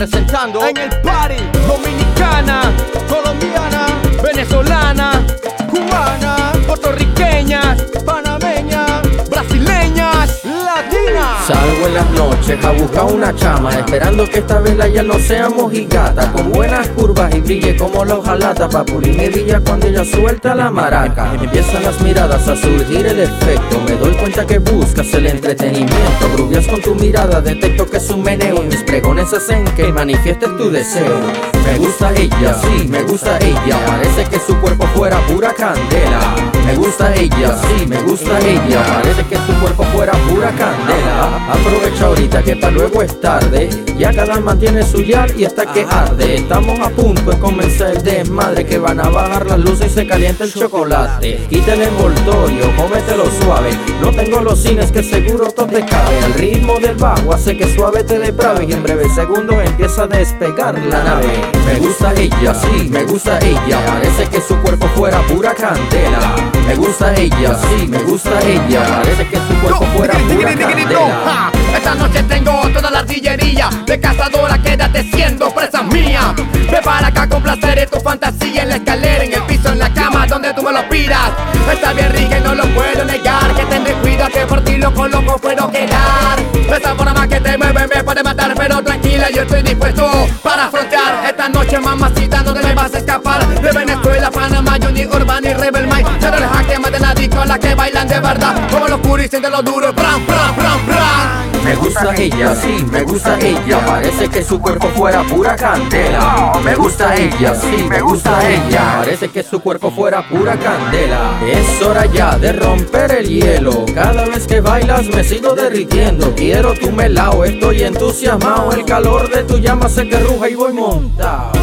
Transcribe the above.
representando en el party. Dominicana, colombiana, venezolana, Salgo en las noches a buscar una chama Esperando que esta vez la ya no sea mojigata. Con buenas curvas y brille como la hojalata Pa' pulir mi villa cuando ella suelta la maraca. Empiezan las miradas a surgir el efecto Me doy cuenta que buscas el entretenimiento. Grubias con tu mirada, detecto que es un meneo Y mis pregones hacen que manifiestes tu deseo. Me gusta ella, sí, me gusta ella Parece que su cuerpo fuera pura candela Me gusta ella, sí, me gusta ella. Parece que su cuerpo fuera pura candela. Aprovecha ahorita que para luego es tarde. Ya cada mantiene su yard y hasta que arde. Estamos a punto de comenzar el desmadre Que van a bajar las luces y se calienta el chocolate. Quita el envoltorio, cómetelo suave. No tengo los cines que seguro todo te cabe El ritmo del bajo hace que suave te deprave Y en breve segundo empieza a despegar la nave. Me gusta ella, sí, me gusta ella. Parece que su cuerpo fuera pura candela Me gusta ella, sí, me gusta ella Parece que su cuerpo fuera pura candela Esta noche tengo toda la artillería de cazadora, quédate siendo presa mía. Ve para acá con placer tu fantasía en la escalera, en el piso, en la cama, donde tú me lo pidas. Está bien rica y no lo puedo negar, que ten cuidado que por ti loco, loco puedo quedar. Esa forma que te mueve me puede matar, pero tranquila, yo estoy dispuesto para afrontar esta noche, mamacita, bram, bram. Me gusta ella, sí, me gusta ella. Parece que su cuerpo fuera pura candela. Me gusta ella, sí, me gusta ella. Parece que su cuerpo fuera pura candela. Es hora ya de romper el hielo. Cada vez que bailas me sigo derritiendo. Quiero tu melao, estoy entusiasmado. El calor de tu llama se que ruja y voy montado